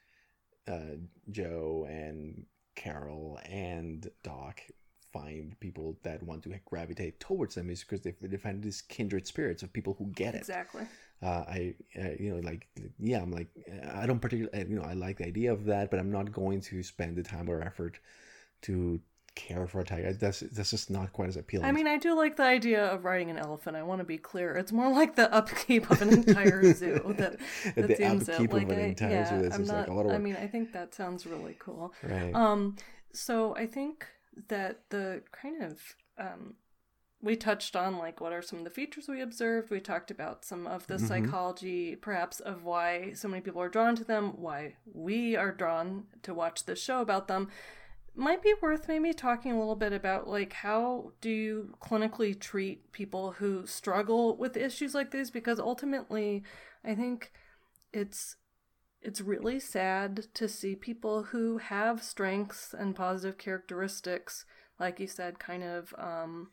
uh, Joe and Carol and Doc find people that want to gravitate towards them is because they, they find these kindred spirits of people who get it exactly uh, I, uh, you know, like, yeah, I'm like, I don't particularly, you know, I like the idea of that, but I'm not going to spend the time or effort to care for a tiger. That's that's just not quite as appealing. I mean, I do like the idea of riding an elephant. I want to be clear. It's more like the upkeep of an entire zoo that, that The seems upkeep it. of Like, an I, entire yeah, zoo, I'm like, not. a lot of I mean, I think that sounds really cool. right? Um, so I think that the kind of um, we touched on like what are some of the features we observed. We talked about some of the Mhm. psychology, perhaps of why so many people are drawn to them, why we are drawn to watch this show about them. Might be worth maybe talking a little bit about like how do you clinically treat people who struggle with issues like these because ultimately I think it's it's really sad to see people who have strengths and positive characteristics, like you said, kind of um,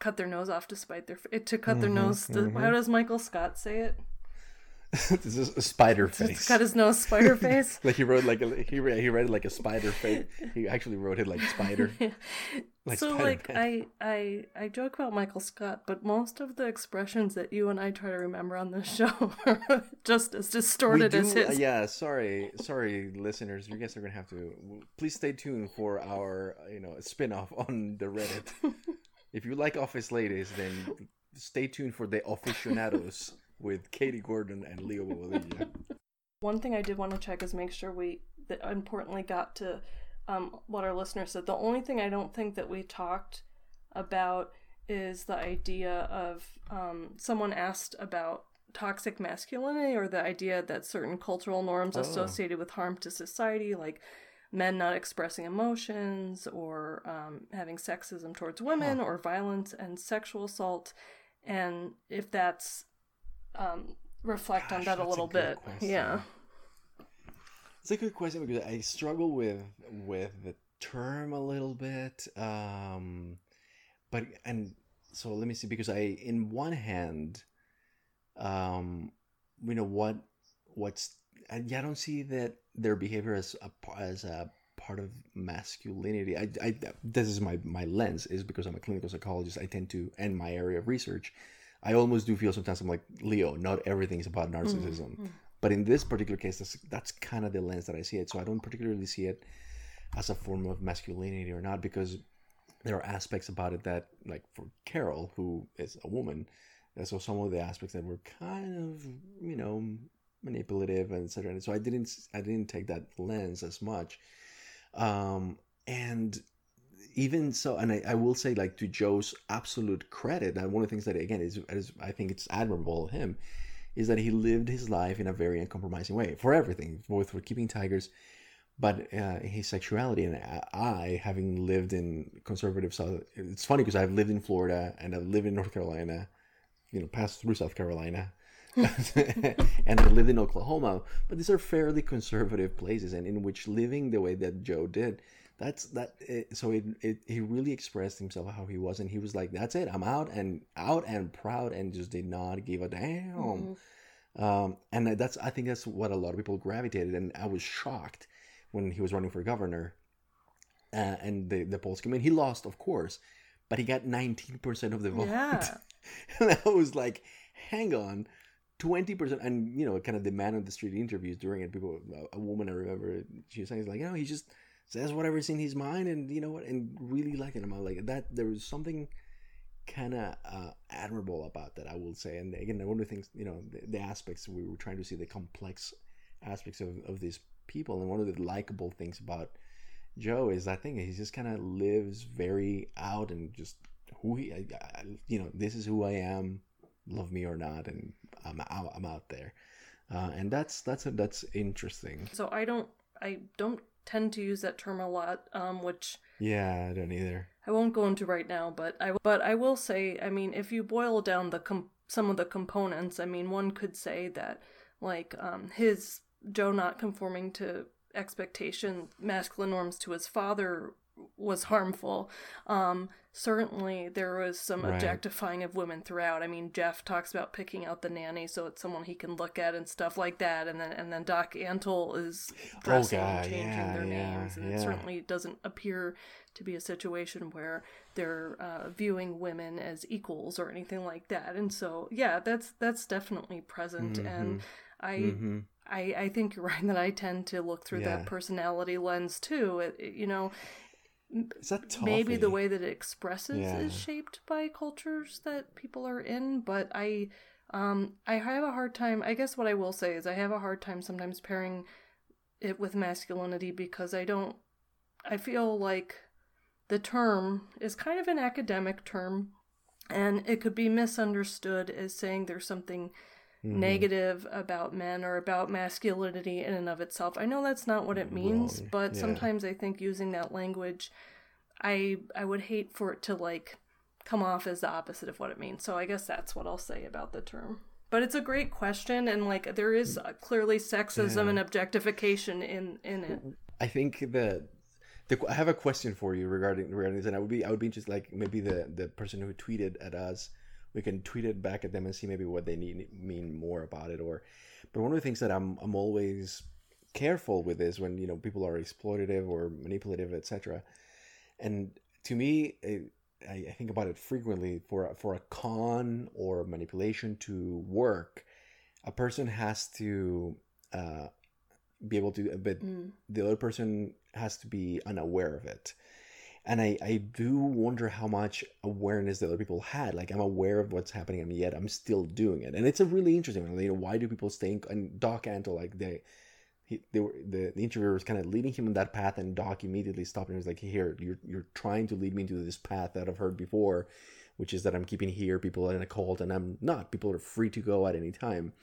cut their nose off to spite their to cut their Mhm, nose. To, mhm. How does Michael Scott say it? this is a spider face. cut his nose, spider face. like he wrote like a, he read, he read it like a spider face. He actually wrote it like spider. Like so like Spider-Man. I, I I joke about Michael Scott, but most of the expressions that you and I try to remember on this show are just as distorted do, as his. uh, yeah, sorry, sorry, listeners. You guys are gonna have to please stay tuned for our, uh, you know, spin-off on the Reddit. if you like Office Ladies, then stay tuned for the aficionados with Katie Gordon and Leo Bobadilla. One thing I did want to check is make sure we that importantly got to um, what our listeners said. The only thing I don't think that we talked about is the idea of um, someone asked about toxic masculinity or the idea that certain cultural norms Oh. associated with harm to society, like men not expressing emotions or um, having sexism towards women Huh. or violence and sexual assault, and if that's um, reflect on that a that's a little good bit. question. Yeah. It's a good question because I struggle with with the term a little bit. Um, but and so let me see because I in one hand, um, you know what what's and yeah, I don't see that their behavior as a as a part of masculinity. I, I this is my my lens is because I'm a clinical psychologist. I tend to and my area of research. I almost do feel sometimes I'm like Leo. Not everything is about narcissism. Mhm. But in this particular case, that's, that's kind of the lens that I see it. So I don't particularly see it as a form of masculinity or not, because there are aspects about it that, like for Carol, who is a woman, so some of the aspects that were kind of, you know, manipulative and etc. And so I didn't, I didn't take that lens as much. Um, and even so, and I, I will say, like to Joe's absolute credit, and one of the things that again is, is I think it's admirable of him is that he lived his life in a very uncompromising way for everything, both for keeping tigers, but uh, his sexuality. And I, I, having lived in conservative South, it's funny because I've lived in Florida and I've lived in North Carolina, you know, passed through South Carolina. and I lived in Oklahoma, but these are fairly conservative places, and in which living the way that Joe did, that's that. It, so it, it he really expressed himself how he was, and he was like, "That's it, I'm out and out and proud," and just did not give a damn. Mhm. Um, and that's I think that's what a lot of people gravitated, and I was shocked when he was running for governor, uh, and the the polls came in. He lost, of course, but he got nineteen percent of the vote. Yeah. and I was like, hang on. 20% and you know kind of the man on the street interviews during it people a- a woman i remember she was saying like you know he just says whatever's in his mind and you know what and really like him. i'm like that there was something kind of uh, admirable about that i will say and again one of the things you know the, the aspects we were trying to see the complex aspects of, of these people and one of the likable things about joe is i think he just kind of lives very out and just who he, I, I, you know, this is who I am, love me or not, and I'm out, I'm out there, uh, and that's that's that's interesting. So I don't I don't tend to use that term a lot, um, which Yeah, I don't either. I won't go into right now, but I but I will say, I mean, if you boil down the com- some of the components, I mean, one could say that like um, his Joe not conforming to expectation, masculine norms to his father was harmful. Um, certainly, there was some Right. objectifying of women throughout. I mean, Jeff talks about picking out the nanny so it's someone he can look at and stuff like that, and then and then Doc Antle is dressing God, and changing yeah, their yeah, names, and it certainly doesn't appear to be a situation where they're uh, viewing women as equals or anything like that. And so, yeah, that's that's definitely present, and I. hmm I, I think you're right that I tend to look through Yeah. that personality lens too. It, it- you know, Is that tough? maybe the way that it expresses Yeah. is shaped by cultures that people are in, but I um I have a hard time I guess what I will say is I have a hard time sometimes pairing it with masculinity because I don't I feel like the term is kind of an academic term and it could be misunderstood as saying there's something Mm-hmm. negative about men or about masculinity in and of itself. I know that's not what it means, Wrong, but yeah. sometimes I think using that language I I would hate for it to like come off as the opposite of what it means. So I guess that's what I'll say about the term. But it's a great question and like there is clearly sexism Yeah. and objectification in in it. I think that the, I have a question for you regarding regarding this, and I would be I would be just like maybe the the person who tweeted at us, we can tweet it back at them and see maybe what they need mean more about it. Or, but one of the things that I'm I'm always careful with is when you know people are exploitative or manipulative, etc. And to me, it, I, I think about it frequently for a- for a con or manipulation to work, a person has to uh, be able to, but Mm. the other person has to be unaware of it. And I, I do wonder how much awareness the other people had. Like I'm aware of what's happening, and yet I'm still doing it. And it's a really interesting one. You know, why do people stay in? And Doc Antle, like they, he, they were the, the interviewer was kind of leading him in that path, and Doc immediately stopped and was like, "Here, you're you're trying to lead me into this path that I've heard before, which is that I'm keeping here people in a cult, and I'm not. People are free to go at any time."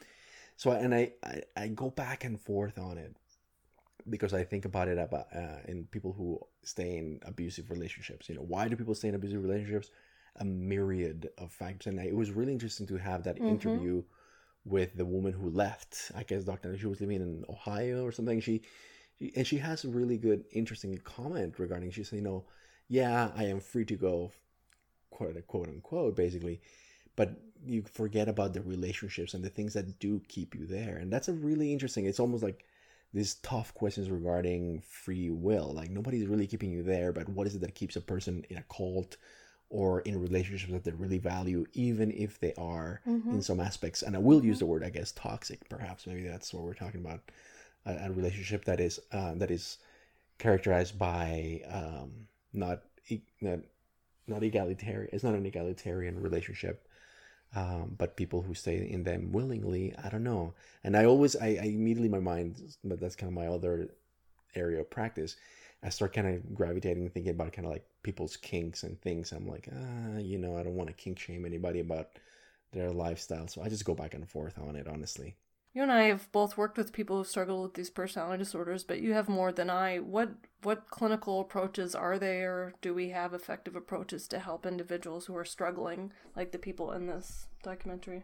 So and I I, I go back and forth on it because I think about it about uh, in people who stay in abusive relationships. You know, why do people stay in abusive relationships? A myriad of factors, and it was really interesting to have that Mhm. interview with the woman who left. I guess Dr. She was living in Ohio or something. She, she and she has a really good, interesting comment regarding. She said, you know, yeah, I am free to go, quote quote unquote, basically, but you forget about the relationships and the things that do keep you there, and that's a really interesting. It's almost like these tough questions regarding free will. Like nobody's really keeping you there, but what is it that keeps a person in a cult or in relationships that they really value, even if they are in some aspects? And I will use the word, I guess, toxic. Perhaps maybe that's what we're talking about. A, a relationship that is uh, that is characterized by um, not e- not not egalitarian. It's not an egalitarian relationship um, but people who stay in them willingly, I don't know. And I always, I, I immediately, my mind, but that's kind of my other area of practice. I start kind of gravitating, thinking about kind of like people's kinks and things. I'm like, ah, you know, I don't want to kink shame anybody about their lifestyle. So I just go back and forth on it, honestly. You and I have both worked with people who struggle with these personality disorders, but you have more than I. What what clinical approaches are there? Do we have effective approaches to help individuals who are struggling, like the people in this documentary?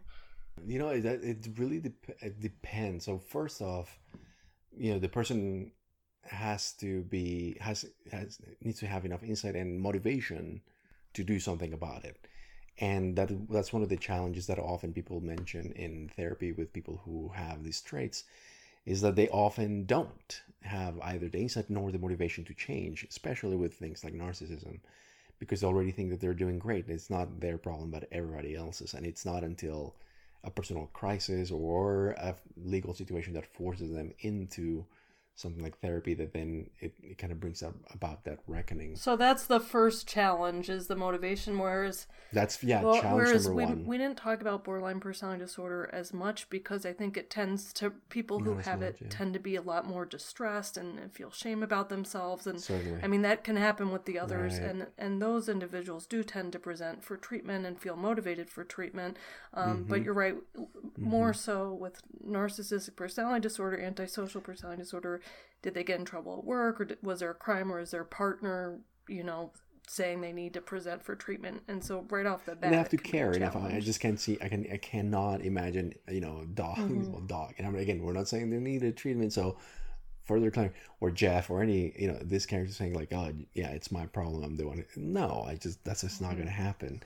You know, it, it really dep- it depends. So first off, you know, the person has to be has has needs to have enough insight and motivation to do something about it. And that that's one of the challenges that often people mention in therapy with people who have these traits is that they often don't have either the insight nor the motivation to change, especially with things like narcissism because they already think that they're doing great. It's not their problem, but everybody else's. And it's not until a personal crisis or a legal situation that forces them into something like therapy that then it, it kind of brings up about that reckoning So that's the first challenge is the motivation. Whereas, that's yeah well, challenge whereas number we, one we didn't talk about borderline personality disorder as much because I think it tends to people who Not have much, it yeah. tend to be a lot more distressed and, and feel shame about themselves. And Certainly. I mean that can happen with the others, Right. and and those individuals do tend to present for treatment and feel motivated for treatment. Um, Mm-hmm. But you're right, more so with narcissistic personality disorder, antisocial personality disorder. Did they get in trouble at work, or was there a crime, or is their partner, you know, saying they need to present for treatment? And so right off the bat, and they have to it can be a care enough. I, I just can't see. I can. I cannot imagine. You know, Doc. Mm-hmm. Well, Doc. And I mean, again, we're not saying they need a treatment. So further claim or Jeff or any. You know, this character saying like, oh yeah, it's my problem. I'm the one. No, I just that's just Mm-hmm. not going to happen.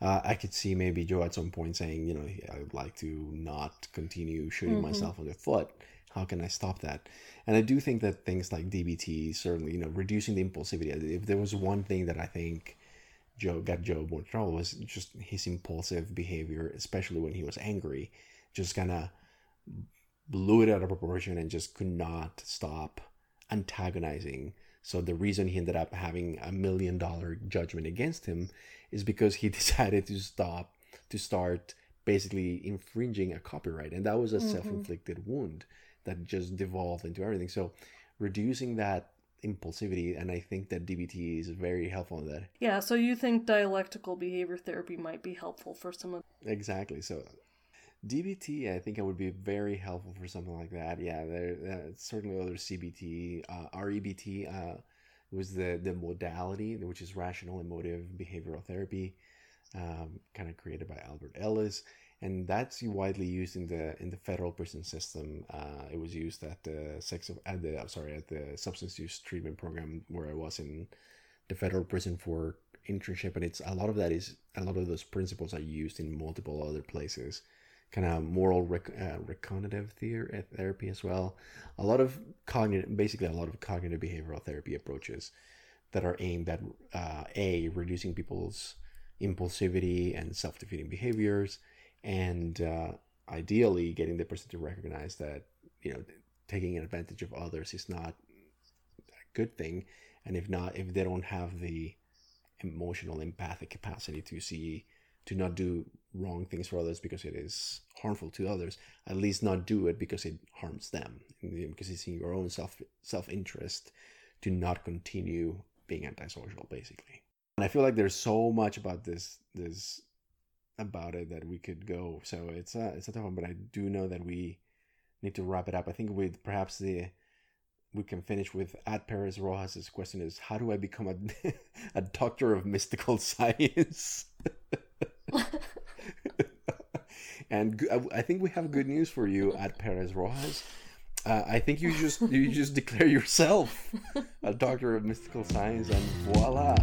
Uh, I could see maybe Joe at some point saying, you know, I would like to not continue shooting Mm-hmm. myself in the foot. How can I stop that? And I do think that things like DBT, certainly, you know, reducing the impulsivity. If there was one thing that I think Joe got Joe more trouble was just his impulsive behavior, especially when he was angry, just kind of blew it out of proportion and just could not stop antagonizing. So the reason he ended up having a million dollar judgment against him is because he decided to stop to start basically infringing a copyright and that was a mm-hmm. self-inflicted wound that just devolved into everything. So reducing that impulsivity and I think that DBT is very helpful in that. Yeah, so you think dialectical behavior therapy might be helpful for some of Exactly. So DBT, I think it would be very helpful for something like that. Yeah, there uh, certainly other CBT, uh, REBT uh, was the the modality, which is rational emotive behavioral therapy, um, kind of created by Albert Ellis, and that's widely used in the in the federal prison system. Uh, it was used at the sex of at the I'm sorry at the substance use treatment program where I was in the federal prison for internship, and it's a lot of that is a lot of those principles are used in multiple other places kind of moral rec- uh, recognitive theory, therapy as well. A lot of cognitive, basically a lot of cognitive behavioral therapy approaches that are aimed at uh, a reducing people's impulsivity and self-defeating behaviors, and uh, ideally getting the person to recognize that you know taking advantage of others is not a good thing, and if not, if they don't have the emotional empathic capacity to see to not do wrong things for others because it is harmful to others at least not do it because it harms them. Because it's in your own self self interest to not continue being antisocial basically. And i feel like there's so much about this this about it that we could go so it's a it's a tough one but i do know that we need to wrap it up i think with perhaps the we can finish with at Perez Rojas's question is how do I become a, a doctor of mystical science? and I think we have good news for you at Perez Rojas. Uh, I think you just you just declare yourself a doctor of mystical science, and voila!